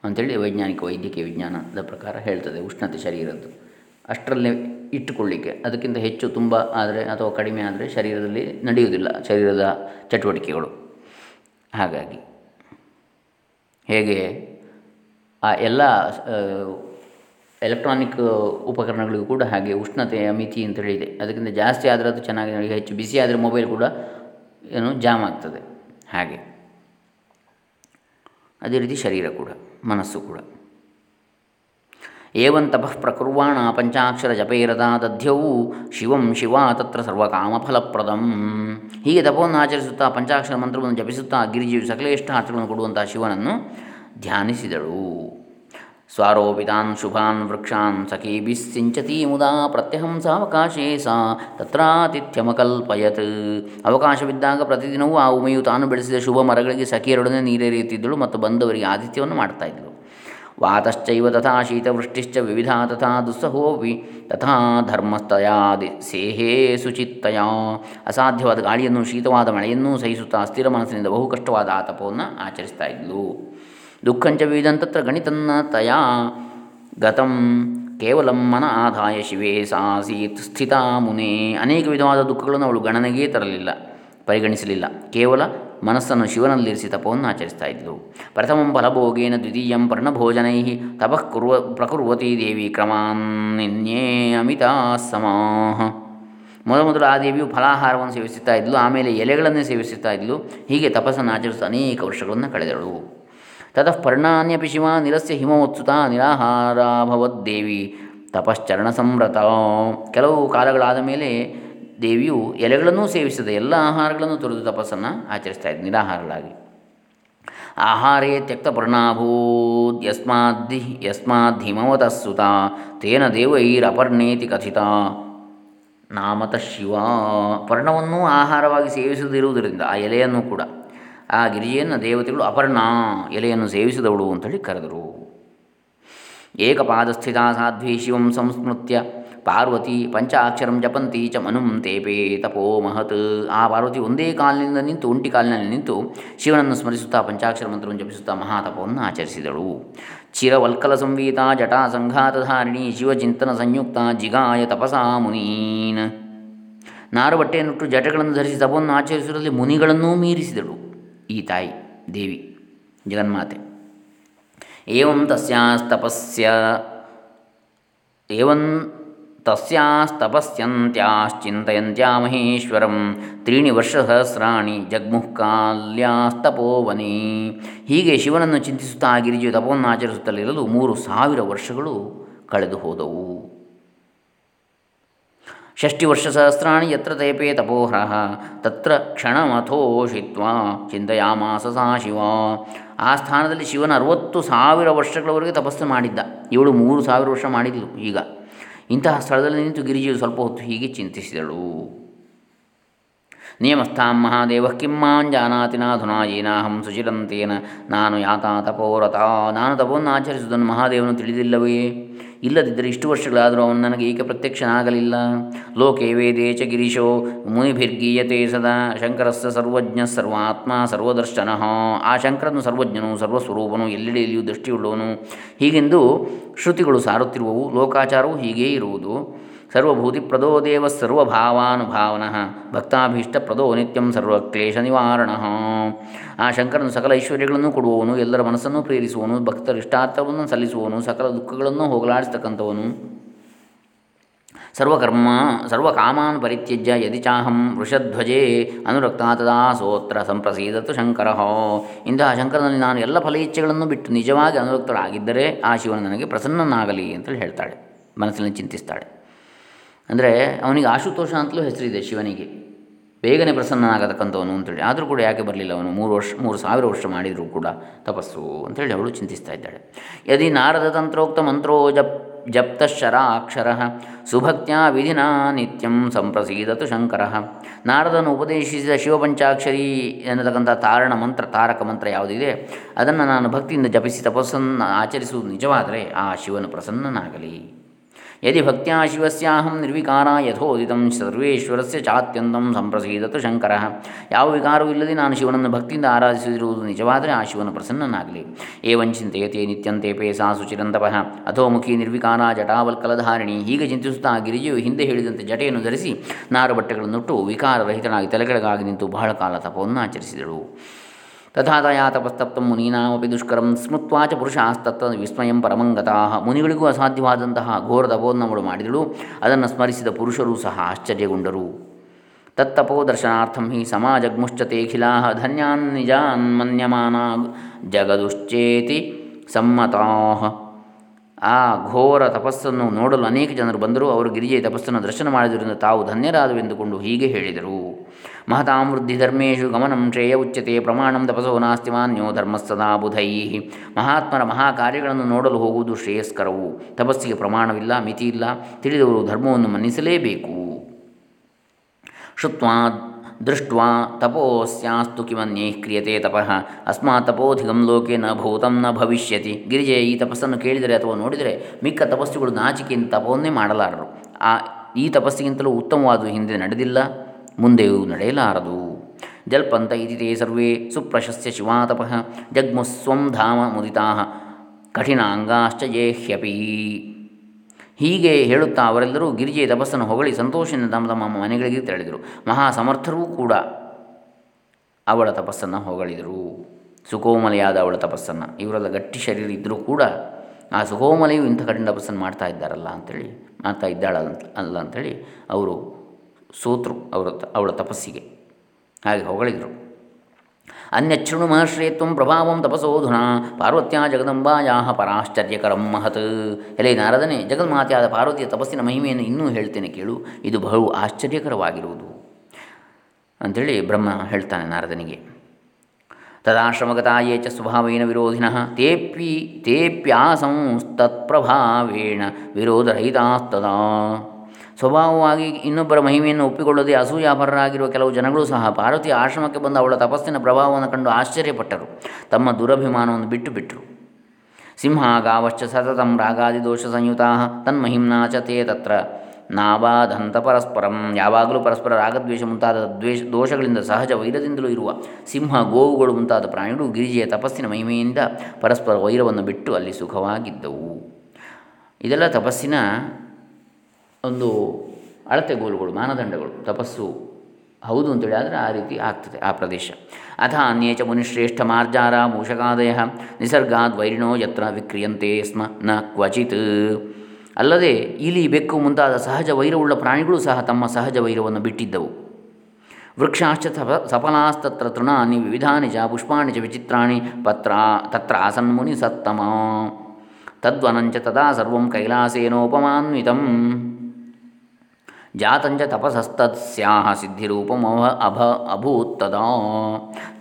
ಅಂಥೇಳಿ ವೈಜ್ಞಾನಿಕ ವೈದ್ಯಕೀಯ ವಿಜ್ಞಾನದ ಪ್ರಕಾರ ಹೇಳ್ತದೆ ಉಷ್ಣತೆ ಶರೀರದ್ದು. ಅಷ್ಟರಲ್ಲೇ ಇಟ್ಟುಕೊಳ್ಳಿಕ್ಕೆ, ಅದಕ್ಕಿಂತ ಹೆಚ್ಚು ತುಂಬ ಆದರೆ ಅಥವಾ ಕಡಿಮೆ ಆದರೆ ಶರೀರದಲ್ಲಿ ನಡೆಯುವುದಿಲ್ಲ, ಶರೀರದ ಚಟುವಟಿಕೆಗಳು. ಹಾಗಾಗಿ ಹೇಗೆ ಆ ಎಲ್ಲ ಎಲೆಕ್ಟ್ರಾನಿಕ್ ಉಪಕರಣಗಳಿಗೂ ಕೂಡ ಹಾಗೆ ಉಷ್ಣತೆಯ ಮಿತಿ ಅಂತೇಳಿ ಇದೆ ಅದಕ್ಕಿಂತ ಜಾಸ್ತಿ ಆದರೆ ಅದು ಚೆನ್ನಾಗಿ, ಹೆಚ್ಚು ಬಿಸಿ ಆದರೆ ಮೊಬೈಲ್ ಕೂಡ ಏನು ಜಾಮ್ ಆಗ್ತದೆ ಹಾಗೆ. ಅದೇ ರೀತಿ ಶರೀರ ಕೂಡ, ಮನಸ್ಸು ಕೂಡ. ಏವಂ ತಪಃ ಪ್ರಕುರ್ವಾಣ ಪಂಚಾಕ್ಷರ ಜಪೇರದ ದಧ್ಯವು ಶಿವಂ ಶಿವ ತತ್ರ ಸರ್ವಕಾಮಫಲಪ್ರದಂ. ಹೀಗೆ ತಪವನ್ನು ಆಚರಿಸುತ್ತಾ ಪಂಚಾಕ್ಷರ ಮಂತ್ರವನ್ನು ಜಪಿಸುತ್ತಾ ಗಿರಿಜಿಯು ಸಕಲೇಷ್ಟ ಅರ್ಥಗಳನ್ನು ಕೊಡುವಂತಹ ಶಿವನನ್ನು ಧ್ಯಾನಿಸಿದಳು. ಸ್ವಾರೋಪಿತಾನ್ ಶುಭಾನ್ ವೃಕ್ಷಾನ್ ಸಖೀಭಿಸ್ಸಿಂಚತಿ ಮುದಾ ಪ್ರತ್ಯಹಂಸಾವಕಾಶೇ ಸಾ ತತ್ರಾತಿಥ್ಯಮಕಲ್ಪಯತ್ ಅವಕಾಶವಿದ್ದಾಗ ಪ್ರತಿದಿನವೂ ಆ ಉಮೆಯು ತಾನು ಬೆಳೆಸಿದ ಶುಭ ಮರಗಳಿಗೆ ಸಖಿಯರೊಡನೆ ನೀರೆರೆಯುತ್ತಿದ್ದಳು ಮತ್ತು ಬಂದವರಿಗೆ ಆತಿಥ್ಯವನ್ನು ಮಾಡ್ತಾಯಿದ್ದಳು ವಾತಶ್ಚೈವ ತಥಾ ಶೀತವೃಷ್ಟಿಶ್ಚ ವಿವಿಧ ತಥಾ ದುಸ್ಸಹೋಪಿ ತಥಾ ಧರ್ಮಸ್ಥಯಾದಿ ಸೇಹೇ ಸುಚಿತ್ತಯ। ಅಸಾಧ್ಯವಾದ ಗಾಳಿಯನ್ನು ಶೀತವಾದ ಮಳೆಯನ್ನೂ ಸಹಿಸುತ್ತಾ ಅಸ್ಥಿರ ಮನಸ್ಸಿನಿಂದ ಬಹು ಕಷ್ಟವಾದ ಆಚರಿಸ್ತಾ ಇದ್ಲು ದುಃಖಂಚ ವಿವಿಧಂತತ್ರ ಗಣಿತನ್ನ ತಯಾ ಗತಂ ಕೇವಲ ಮನ ಆದಾಯ ಶಿವೇ ಸಾಸೀತ್ ಸ್ಥಿತ ಮುನೇ. ಅನೇಕ ವಿಧವಾದ ದುಃಖಗಳನ್ನು ಅವಳು ಗಣನೆಗೆ ತರಲಿಲ್ಲ, ಪರಿಗಣಿಸಲಿಲ್ಲ. ಕೇವಲ ಮನಸ್ಸನ್ನು ಶಿವನಲ್ಲಿರಿಸಿ ತಪವನ್ನು ಆಚರಿಸ್ತಾ ಇದ್ದಳು ಪ್ರಥಮಂ ಫಲಭೋಗೇನ ದ್ವಿತೀಯಂ ಪರ್ಣಭೋಜನೈ ತಪಃ ಕುರ್ವ ಪ್ರಕುರ್ವತಿ ದೇವಿ ಕ್ರಮಾನ್ನಿನ್ಯೇ ಅಮಿತ ಸಮಾಹ. ಮೊದಲು ಆ ದೇವಿಯು ಫಲಾಹಾರವನ್ನು ಸೇವಿಸುತ್ತಾ ಇದ್ಲು, ಆಮೇಲೆ ಎಲೆಗಳನ್ನೇ ಸೇವಿಸುತ್ತಾ ಇದ್ಲು. ಹೀಗೆ ತಪಸ್ಸನ್ನು ಆಚರಿಸುತ್ತಾ ಅನೇಕ ವರ್ಷಗಳನ್ನು ಕಳೆದಳು. ತತಃ ಪರ್ಣಾನ್ಯಪಿ ಶಿವ ನಿರಸ್ಯ ಹಿಮವತ್ಸುತ ನಿರಾಹಾರಾಭವದ್ದೇವಿ ತಪಶ್ಚರಣ ಸಂವ್ರತ. ಕೆಲವು ಕಾಲಗಳಾದ ಮೇಲೆ ದೇವಿಯು ಎಲೆಗಳನ್ನೂ ಸೇವಿಸದೆ ಎಲ್ಲ ಆಹಾರಗಳನ್ನು ತೊರೆದು ತಪಸ್ಸನ್ನು ಆಚರಿಸ್ತಾ ಇದ್ದ ನಿರಾಹಾರಗಳಾಗಿ ಆಹಾರೇ ತ್ಯಕ್ತಪರ್ಣಾಭೂತ್ ಯಸ್ಮಾದ್ದಿ ಯಸ್ಮಾದ್ಧಿಮವತಃ ಸುತ ತೇನ ದೇವೈರಪರ್ಣೇತಿ ಕಥಿತ. ನಾಮತ ಶಿವ. ಪರ್ಣವನ್ನು ಆಹಾರವಾಗಿ ಸೇವಿಸದಿರುವುದರಿಂದ ಆ ಎಲೆಯನ್ನು ಕೂಡ. ಆ ಗಿರಿಜೆಯನ್ನು ದೇವತೆಗಳು ಅಪರ್ಣ ಎಲೆಯನ್ನು ಸೇವಿಸಿದವಳು ಅಂತೇಳಿ ಕರೆದರು. ಏಕಪಾದಸ್ಥಿತ ಸಾಧ್ವಿ ಶಿವಂ ಸಂಸ್ಮೃತ್ಯ. ಪಾರ್ವತಿ ಪಂಚಾಕ್ಷರಂ ಜಪಂತಿ ಚ ಮನುಂ ತೇಪೇ ತಪೋ ಮಹತ್. ಆ ಪಾರ್ವತಿ ಒಂದೇ ಕಾಲಿನಿಂದ ನಿಂತು, ಒಂಟಿ ಕಾಲಿನಲ್ಲಿ ನಿಂತು ಶಿವನನ್ನು ಸ್ಮರಿಸುತ್ತಾ ಪಂಚಾಕ್ಷರ ಮಂತ್ರವನ್ನು ಜಪಿಸುತ್ತಾ ಮಹಾತಪವನ್ನು ಆಚರಿಸಿದಳು. ಚಿರವಲ್ಕಲ ಸಂವೀತ ಜಟಾ ಸಂಘಾತಧಾರಿಣಿ ಶಿವಚಿಂತನ ಸಂಯುಕ್ತ ಜಿಗಾಯ ತಪಸಾ ಮುನೀನ್ ನಾರು ಬಟ್ಟೆಯನ್ನುಟ್ಟು ಜಟಗಳನ್ನು ಧರಿಸಿ ತಪವನ್ನು ಆಚರಿಸುವುದರಲ್ಲಿ ಮುನಿಗಳನ್ನೂ ಮೀರಿಸಿದಳು. ಈ ತಾಯಿ ದೇವಿ, ಜಗನ್ಮಾತೆ. ಏವಂ ತಸ್ಯಾಸ್ತಪಸ್ಯ, ಏವಂ ತಸ್ಯಾಸ್ತಪಸ್ಯಂತ್ಯಾಶ್ಚಿಂತೆಯಂತ್ಯಾ ಮಹೇಶ್ವರಂ ತ್ರೀಣಿ ವರ್ಷಸಹಸ್ರಾಣಿ ಜಗ್ಮುಃಕಾಲ್ಯಾಸ್ತಪೋವನಿ. ಹೀಗೆ ಶಿವನನ್ನು ಚಿಂತಿಸುತ್ತಾ ಗಿರಿಜಿಯು ತಪವನ್ನು ಆಚರಿಸುತ್ತಲಿರಲು ಮೂರು ಸಾವಿರ ವರ್ಷಗಳು ಕಳೆದು ಹೋದವು ಷಷ್ಟಿವರ್ಷಸಹಸ್ರಾಣಿ ಯತ್ರ ತೇಪೇ ತಪೋಹ್ರಃ. ತತ್ರ ಕ್ಷಣಮಥೋಷಿತ್ವಾ ಚಿಂತೆಯಾಮಾಸ ಸಾ ಶಿವ. ಆ ಸ್ಥಾನದಲ್ಲಿ ಶಿವನ ಅರವತ್ತು ಸಾವಿರ ವರ್ಷಗಳವರೆಗೆ ತಪಸ್ಸು ಮಾಡಿದ್ದ. ಇವಳು ಮೂರು ಸಾವಿರ ವರ್ಷ ಮಾಡಿದ್ಲು ಈಗ. ಇಂತಹ ಸ್ಥಳದಲ್ಲಿ ನಿಂತು ಗಿರಿಜಿಯು ಸ್ವಲ್ಪ ಹೊತ್ತು ಹೀಗೆ ಚಿಂತಿಸಿದಳು. ನಿಯಮಸ್ಥಾಂ ಮಹಾದೇವ ಕಿಮ್ಮಾಂ ಜಾನಾತಿ ನಾಧುನಾ ಏನಾಹಂ ಸುಚಿರಂತೇನ ನಾನು ಯಾತಾ ತಪೋರತಾ ನಾನು ತಪವನ್ನು ಆಚರಿಸುವುದನ್ನು ಮಹಾದೇವನು ತಿಳಿದಿಲ್ಲವೇ। ಇಲ್ಲದಿದ್ದರೆ ಇಷ್ಟು ವರ್ಷಗಳಾದರೂ ಅವನು ನನಗೆ ಏಕೆ ಪ್ರತ್ಯಕ್ಷನಾಗಲಿಲ್ಲ? ಲೋಕೆ ವೇದೇ ಚ ಗಿರೀಶೋ ಮುನಿಭಿರ್ಗೀಯತೆ ಸದಾ। ಶಂಕರಸ್ಸ ಸರ್ವಜ್ಞ, ಸರ್ವಾತ್ಮ, ಸರ್ವದರ್ಶನ। ಆ ಶಂಕರನು ಸರ್ವಜ್ಞನು, ಸರ್ವಸ್ವರೂಪನು ಎಲ್ಲೆಡೆಯಲ್ಲಿಯೂ ದೃಷ್ಟಿಯುಳ್ಳವನು। ಹೀಗೆಂದು ಶ್ರುತಿಗಳು ಸಾರುತ್ತಿರುವವು, ಲೋಕಾಚಾರವು ಹೀಗೇ ಇರುವುದು। ಸರ್ವಭೂತಿಪ್ರದೋ ದೇವ ಸರ್ವಭಾವಾನುಭಾವನ ಭಕ್ತಾಭೀಷ್ಟಪ್ರದೋ ನಿತ್ಯಂ ಸರ್ವಕ್ಲೇಶ ನಿವಾರಣ ಆ ಶಂಕರನು ಸಕಲ ಐಶ್ವರ್ಯಗಳನ್ನು ಕೊಡುವವನು, ಎಲ್ಲರ ಮನಸ್ಸನ್ನು ಪ್ರೇರಿಸುವನು ಭಕ್ತರ ಇಷ್ಟಾರ್ಥವನ್ನು ಸಕಲ ದುಃಖಗಳನ್ನು ಹೋಗಲಾಡಿಸ್ತಕ್ಕಂಥವನು. ಸರ್ವಕರ್ಮ ಸರ್ವಕಾಮಾನ್ ಪರಿತ್ಯಜ್ಯ ಯದಿ ಚಾಹಂ ವೃಷಧ್ವಜೇ ಅನುರಕ್ತ ತದಾ ಸೋತ್ರ ಸಂಪ್ರಸೀದತ್ತು ಶಂಕರ. ಇಂತಹ ಶಂಕರನಲ್ಲಿ ನಾನು ಎಲ್ಲ ಫಲೇಚ್ಛೆಗಳನ್ನು ಬಿಟ್ಟು ನಿಜವಾಗಿ ಅನುರಕ್ತರಾಗಿದ್ದರೆ ಆ ಶಿವನು ನನಗೆ ಪ್ರಸನ್ನನಾಗಲಿ ಅಂತೇಳಿ ಹೇಳ್ತಾಳೆ. ಮನಸ್ಸಿನಲ್ಲಿ ಚಿಂತಿಸ್ತಾಳೆ. ಅಂದರೆ ಅವನಿಗೆ ಆಶುತೋಷ ಅಂತಲೂ ಹೆಸರಿದೆ ಶಿವನಿಗೆ. ಬೇಗನೆ ಪ್ರಸನ್ನನಾಗತಕ್ಕಂಥವನು ಅಂತೇಳಿ ಆದರೂ ಕೂಡ ಯಾಕೆ ಬರಲಿಲ್ಲ ಅವನು? ಮೂರು ವರ್ಷ, ಮೂರು ಸಾವಿರ ವರ್ಷ ಮಾಡಿದರೂ ಕೂಡ ತಪಸ್ಸು ಅಂತೇಳಿ ಅವಳು ಚಿಂತಿಸ್ತಾ ಇದ್ದಾಳೆ. ಯದಿ ನಾರದ ತಂತ್ರೋಕ್ತ ಮಂತ್ರೋ ಜಪ್ ಜಪ್ತಶರಾಕ್ಷರ ಸುಭಕ್ತ್ಯಾ ವಿಧಿನಾ ನಿತ್ಯಂ ಸಂಪ್ರಸೀದತು ಶಂಕರ. ನಾರದನು ಉಪದೇಶಿಸಿದ ಶಿವಪಂಚಾಕ್ಷರಿ ಎನ್ನತಕ್ಕಂಥ ತಾರಣ ಮಂತ್ರ, ತಾರಕ ಮಂತ್ರ ಯಾವುದಿದೆ? ಅದನ್ನು ನಾನು ಭಕ್ತಿಯಿಂದ ಜಪಿಸಿ ತಪಸ್ಸನ್ನು ಆಚರಿಸುವುದು ನಿಜವಾದರೆ ಆ ಶಿವನು ಪ್ರಸನ್ನನಾಗಲಿ. ಯದಿ ಭಕ್ತ್ಯಾ ಶಿವಸ್ಯಾಹಂ ನಿರ್ವಿಕಾರ ಯಥೋದಿತ ಸರ್ವೇಶ್ವರಸ್ಯ ಚಾತ್ಯಂತಂ ಸಂಪ್ರಸೀದತು ಶಂಕರ ಯಾವ ವಿಕಾರವೂ ಇಲ್ಲದೆ ನಾನು ಶಿವನನ್ನು ಭಕ್ತಿಯಿಂದ ಆರಾಧಿಸಿರುವುದು ನಿಜವಾದರೆ ಆ ಶಿವನು ಪ್ರಸನ್ನನಾಗಲಿ. ಏವಂ ಚಿಂತೆಯತೆ ನಿತ್ಯಂತೆ ಪೇಸಾ ಸುಚಿರಂತಪಃ ಅಧೋಮುಖಿ ನಿರ್ವಿಕಾರ ಜಟಾವಲ್ಕಲಧಾರಿಣಿ। ಹೀಗೆ ಚಿಂತಿಸುತ್ತಾ ಗಿರಿಜಿಯು ಹಿಂದೆ ಹೇಳಿದಂತೆ ಜಟೆಯನ್ನು ಧರಿಸಿ ನಾರು ಬಟ್ಟೆಗಳನ್ನುಟ್ಟು ವಿಕಾರರಹಿತನಾಗಿ ತಲೆಕೆಳಗಾಗಿ ನಿಂತು ಬಹಳ ಕಾಲ ತಪವನ್ನು ಆಚರಿಸಿದಳು. ತಥಾತಯಾ ತಪಸ್ತಪ್ತ ಮುನೀನಾಮಪಿ ದುಷ್ಕರಂ ಸ್ಮೃತ್ವಾ ಚ ಪುರುಷಾಸ್ತತ್ವ ವಿಸ್ಮಯಂ ಪರಮಂಗತಾಹ ಮುನಿಗಳಿಗೂ ಅಸಾಧ್ಯವಾದಂತಹ ಘೋರ ತಪೋನ್ನವಳು ಮಾಡಿದಳು, ಅದನ್ನು ಸ್ಮರಿಸಿದ ಪುರುಷರೂ ಸಹ ಆಶ್ಚರ್ಯಗೊಂಡರು. ತತ್ತಪೋ ದರ್ಶನಾರ್ಥಂ ಹಿ ಸಮಾಜಗ್ಮುಶ್ಚತೇಖಿಲಾ ಧನ್ಯಾನ್ ನಿಜಾನ್ ಮನ್ಯಮಾನ ಜಗದುಶ್ಚೇತಿ ಸಮ್ಮತಾ। ಆ ಘೋರ ತಪಸ್ಸನ್ನು ನೋಡಲು ಅನೇಕ ಜನರು ಬಂದರು ಅವರು ಗಿರಿಜೆಯ ತಪಸ್ಸನ್ನು ದರ್ಶನ ಮಾಡಿದ್ರಿಂದ ತಾವು ಧನ್ಯರಾದವೆಂದುಕೊಂಡು ಹೀಗೆ ಹೇಳಿದರು. ಮಹತಾಂ ವೃದ್ಧಿ ಧರ್ಮೇಶು ಗಮನಂ ಶ್ರೇಯ ಉಚ್ಯತೆ ಪ್ರಮಾಣಂ ತಪಸೋ ನಾಸ್ತಿ ಮಾನ್ಯೋ ಧರ್ಮಸ್ಸದಾ ಬುಧೈ ಮಹಾತ್ಮರ ಮಹಾಕಾರ್ಯಗಳನ್ನು ನೋಡಲು ಹೋಗುವುದು ಶ್ರೇಯಸ್ಕರವು. ತಪಸ್ಸಿಗೆ ಪ್ರಮಾಣವಿಲ್ಲ, ಮಿತಿಯಿಲ್ಲ. ತಿಳಿದವರು ಧರ್ಮವನ್ನು ಮನ್ನಿಸಲೇಬೇಕು. ಶುತ್ವಾ ದೃಷ್ಟ್ವಾ ತಪೋಸ್ಯಾಸ್ತು ಕಿಮನ್ಯೈ ಕ್ರಿಯತೆ ತಪಃ. ಅಸ್ಮಾತ್ ತಪೋಧಿಗಂ ಲೋಕೆ ನ ಭೂತಂ ನ ಭವಿಷ್ಯತಿ. ಗಿರಿಜೆ, ಈ ತಪಸ್ಸನ್ನು ಕೇಳಿದರೆ ಅಥವಾ ನೋಡಿದರೆ ಮಿಕ್ಕ ತಪಸ್ಸುಗಳು ನಾಚಿಕೆಯಿಂದ ತಪವನ್ನೇ ಮಾಡಲಾರರು. ಆ, ಈ ತಪಸ್ಸಿಗಿಂತಲೂ ಉತ್ತಮವಾದ ಹಿಂದೆ ನಡೆದಿಲ್ಲ, ಮುಂದೆಯೂ ನಡೆಯಲಾರದು. ಜಲ್ಪಂತ ಇತಿ ತೇ ಸರ್ವೇ ಸುಪ್ರಶಸ್ಯ ಶಿವಾತಪಃ ಜಗ್ಮುಸ್ವಂ ಧಾಮ ಮುದಿತಾ. ಕಠಿಣಾಂಗಾಶ್ಚ ಯೇಹ್ಯಪಿ ಹೀಗೆ ಹೇಳುತ್ತಾ ಅವರೆಲ್ಲರೂ ಗಿರಿಜೆಯ ತಪಸ್ಸನ್ನು ಹೊಗಳಿ ಸಂತೋಷದಿಂದ ತಮ್ಮ ತಮ್ಮ ಮನೆಗಳಿಗೆ ತೆರಳಿದರು. ಮಹಾ ಸಮರ್ಥರೂ ಕೂಡ ಅವಳ ತಪಸ್ಸನ್ನು ಹೊಗಳಿದರು. ಸುಖೋಮಲೆಯಾದ ಅವಳ ತಪಸ್ಸನ್ನು. ಇವರೆಲ್ಲ ಗಟ್ಟಿ ಶರೀರ ಇದ್ದರೂ ಕೂಡ ಆ ಸುಕೋಮಲೆಯು ಇಂಥ ಕಠಿಣ ತಪಸ್ಸನ್ನು ಮಾಡ್ತಾ ಇದ್ದಾರಲ್ಲ ಅಂಥೇಳಿ ಮಾಡ್ತಾ ಇದ್ದಾಳ ಅಲ್ಲ ಅಂಥೇಳಿ ಅವರು ಸೋತರು, ಅವರ ಅವಳ ತಪಸ್ಸಿಗೆ. ಹಾಗೆ ಹೊಗಳಿದರು. ಅನ್ಯಚ್ಛೃಣು ಮಹರ್ಷೇತ್ವಂ ಪ್ರಭಾವಂ ತಪಸೋಧುನಾ ಪಾರ್ವತ್ಯ ಜಗದಂಬಾಯಾ ಪರಾಶ್ಚರ್ಯಕರಂ ಮಹತ್ ಎಲೆ ನಾರದನೆ ಜಗನ್ಮಾತೆಯಾದ ಪಾರ್ವತಿಯ ತಪಸ್ಸಿನ ಮಹಿಮೆಯನ್ನು ಇನ್ನೂ ಹೇಳ್ತೇನೆ ಕೇಳು, ಇದು ಬಹು ಆಶ್ಚರ್ಯಕರವಾಗಿರುವುದು ಅಂಥೇಳಿ ಬ್ರಹ್ಮ ಹೇಳ್ತಾನೆ ನಾರದನಿಗೆ. ತದಾಶ್ರಮಗತಾಯೇ ಚ ಸ್ವಭಾವೇನ ವಿರೋಧಿನಃ ತೇಪಿ ತೇಪ್ಯಾಸಂಸ್ತತ್ಪ್ರಭಾವೇಣ ವಿರೋಧರಹಿತಾಸ್ತದಾ। ಸ್ವಭಾವವಾಗಿ ಇನ್ನೊಬ್ಬರ ಮಹಿಮೆಯನ್ನು ಒಪ್ಪಿಕೊಳ್ಳದೆ ಅಸೂಯಾಪರರಾಗಿರುವ ಕೆಲವು ಜನಗಳು ಸಹ ಪಾರ್ವತಿಯ ಆಶ್ರಮಕ್ಕೆ ಬಂದ ಅವಳ ತಪಸ್ಸಿನ ಪ್ರಭಾವವನ್ನು ಕಂಡು ಆಶ್ಚರ್ಯಪಟ್ಟರು. ತಮ್ಮ ದುರಭಿಮಾನವನ್ನು ಬಿಟ್ಟು ಬಿಟ್ಟರು ಸಿಂಹ ಗಾವಶ್ಚ ಸತತಂ ರಾಗಾದಿ ದೋಷ ಸಂಯುತಾ ತನ್ಮಹಿಮ್ನಾ ಚ ತೇ ತತ್ರ. ನಾಬಾಧಂತ ಪರಸ್ಪರಂ, ಯಾವಾಗಲೂ ಪರಸ್ಪರ ರಾಗದ್ವೇಷ ಮುಂತಾದ ದ್ವೇಷ ದೋಷಗಳಿಂದ ಸಹಜ ವೈರದಿಂದಲೂ ಇರುವ ಸಿಂಹ ಗೋವುಗಳು ಮುಂತಾದ ಪ್ರಾಣಿಗಳು ಗಿರಿಜೆಯ ತಪಸ್ಸಿನ ಮಹಿಮೆಯಿಂದ ಪರಸ್ಪರ ವೈರವನ್ನು ಬಿಟ್ಟು ಅಲ್ಲಿ ಸುಖವಾಗಿದ್ದವು. ಇದೆಲ್ಲ ತಪಸ್ಸಿನ ಒಂದು ಅಳತೆಗೋಲುಗಳು ಮಾನದಂಡಗಳು, ತಪಸ್ಸು. ಹೌದು ಅಂತೇಳಿ ಆದರೆ ಆ ರೀತಿ ಆಗ್ತದೆ ಆ ಪ್ರದೇಶ. ಅಥ ಅನ್ಯೇಚ ಮುನಿಶ್ರೇಷ್ಠ ಮಾರ್ಜಾರ ಮೂಷಕಾದಯ ನಿಸರ್ಗಾದ್ ವೈರಿಣೋ ಯತ್ರ ವಿಕ್ರಿಯಂತೆ ಸ್ಮ ನ ಕ್ವಚಿತ್. ಅಲ್ಲದೆ ಇಲಿ ಬೆಕ್ಕು ಮುಂತಾದ ಸಹಜ ವೈರವುಳ್ಳ ಪ್ರಾಣಿಗಳು ಸಹ ತಮ್ಮ ಸಹಜ ವೈರವನ್ನು ಬಿಟ್ಟಿದ್ದವು. ವೃಕ್ಷಾಶ್ಚ ಸಫ ಸಫಲಾಸ್ತತ್ರ ತೃಣಾನಿ ವಿವಿಧಾನಿ ಚ ಪುಷ್ಪಾಣಿ ಚ ವಿಚಿತ್ರಾಣಿ ಪತ್ರ ತತ್ರ ಆಸನ್ ಮುನಿ ಸತ್ತಮ ತದ್ವನಂಚ ತದಾ ಸರ್ವಂ ಕೈಲಾಸೇನೋಪಮಾನ್ವಿತಂ. ಜಾತಂಚ ತಪಸಸ್ತತ್ಸ್ಯಾಹ ಸಿದ್ಧಿರೂಪಮವ ಅಭ ಅಭೂತ್ತದ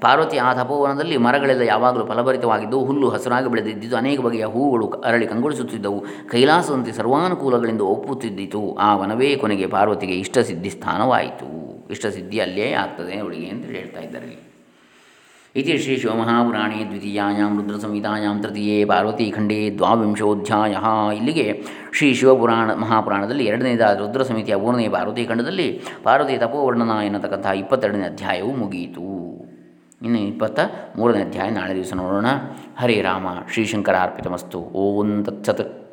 ಪಾರ್ವತಿ ಆ ತಪೋವನದಲ್ಲಿ ಮರಗಳೆಲ್ಲ ಯಾವಾಗಲೂ ಫಲಭರಿತವಾಗಿದ್ದು ಹುಲ್ಲು ಹಸಿರಾಗಿ ಬೆಳೆದಿದ್ದು ಅನೇಕ ಬಗೆಯ ಹೂವುಗಳು ಅರಳಿ ಕಂಗೊಳಿಸುತ್ತಿದ್ದವು. ಕೈಲಾಸದಂತೆ ಸರ್ವಾನುಕೂಲಗಳಿಂದ ಒಪ್ಪುತ್ತಿದ್ದಿತು. ಆ ವನವೇ ಕೊನೆಗೆ ಪಾರ್ವತಿಗೆ ಇಷ್ಟಸಿದ್ಧಿ ಸ್ಥಾನವಾಯಿತು. ಇಷ್ಟಸಿದ್ಧಿ ಅಲ್ಲೇ ಆಗ್ತದೆ ಅವಳಿಗೆ ಅಂತ ಹೇಳ್ತಾ ಇದ್ದಾರೆ ಇತಿ ಶ್ರೀ ಶಿವಮಹಾಪುರಾಣೇ ದ್ವಿತೀಯಾಂ ರುದ್ರಸಂಹಿತಾಯಾಂ ತೃತೀಯೇ ಪಾರ್ವತೀಖಂಡೇ ದ್ವಾವಿಂಶೋಧ್ಯಾಯ ಇಲ್ಲಿಗೆ ಶ್ರೀ ಶಿವಪುರಾಣ ಮಹಾಪುರಾಣದಲ್ಲಿ ಎರಡನೇದಾದ ರುದ್ರ ಸಮಿತಿಯ ಮೂರನೇ ಪಾರ್ವತಿ ಖಂಡದಲ್ಲಿ ಪಾರ್ವತಿ ತಪೋವರ್ಣನ ಎನ್ನತಕ್ಕಂತಹ ಇಪ್ಪತ್ತೆರಡನೇ ಅಧ್ಯಾಯವು ಮುಗಿಯಿತು ಇನ್ನು ಇಪ್ಪತ್ತ ಮೂರನೇ ಅಧ್ಯಾಯ ನಾಳೆ ದಿವಸ ನೋಡೋಣ. ಹರೇ ರಾಮ ಶ್ರೀಶಂಕರ ಅರ್ಪಿತಮಸ್ತು ಓಂ ತತ್ಸತ್.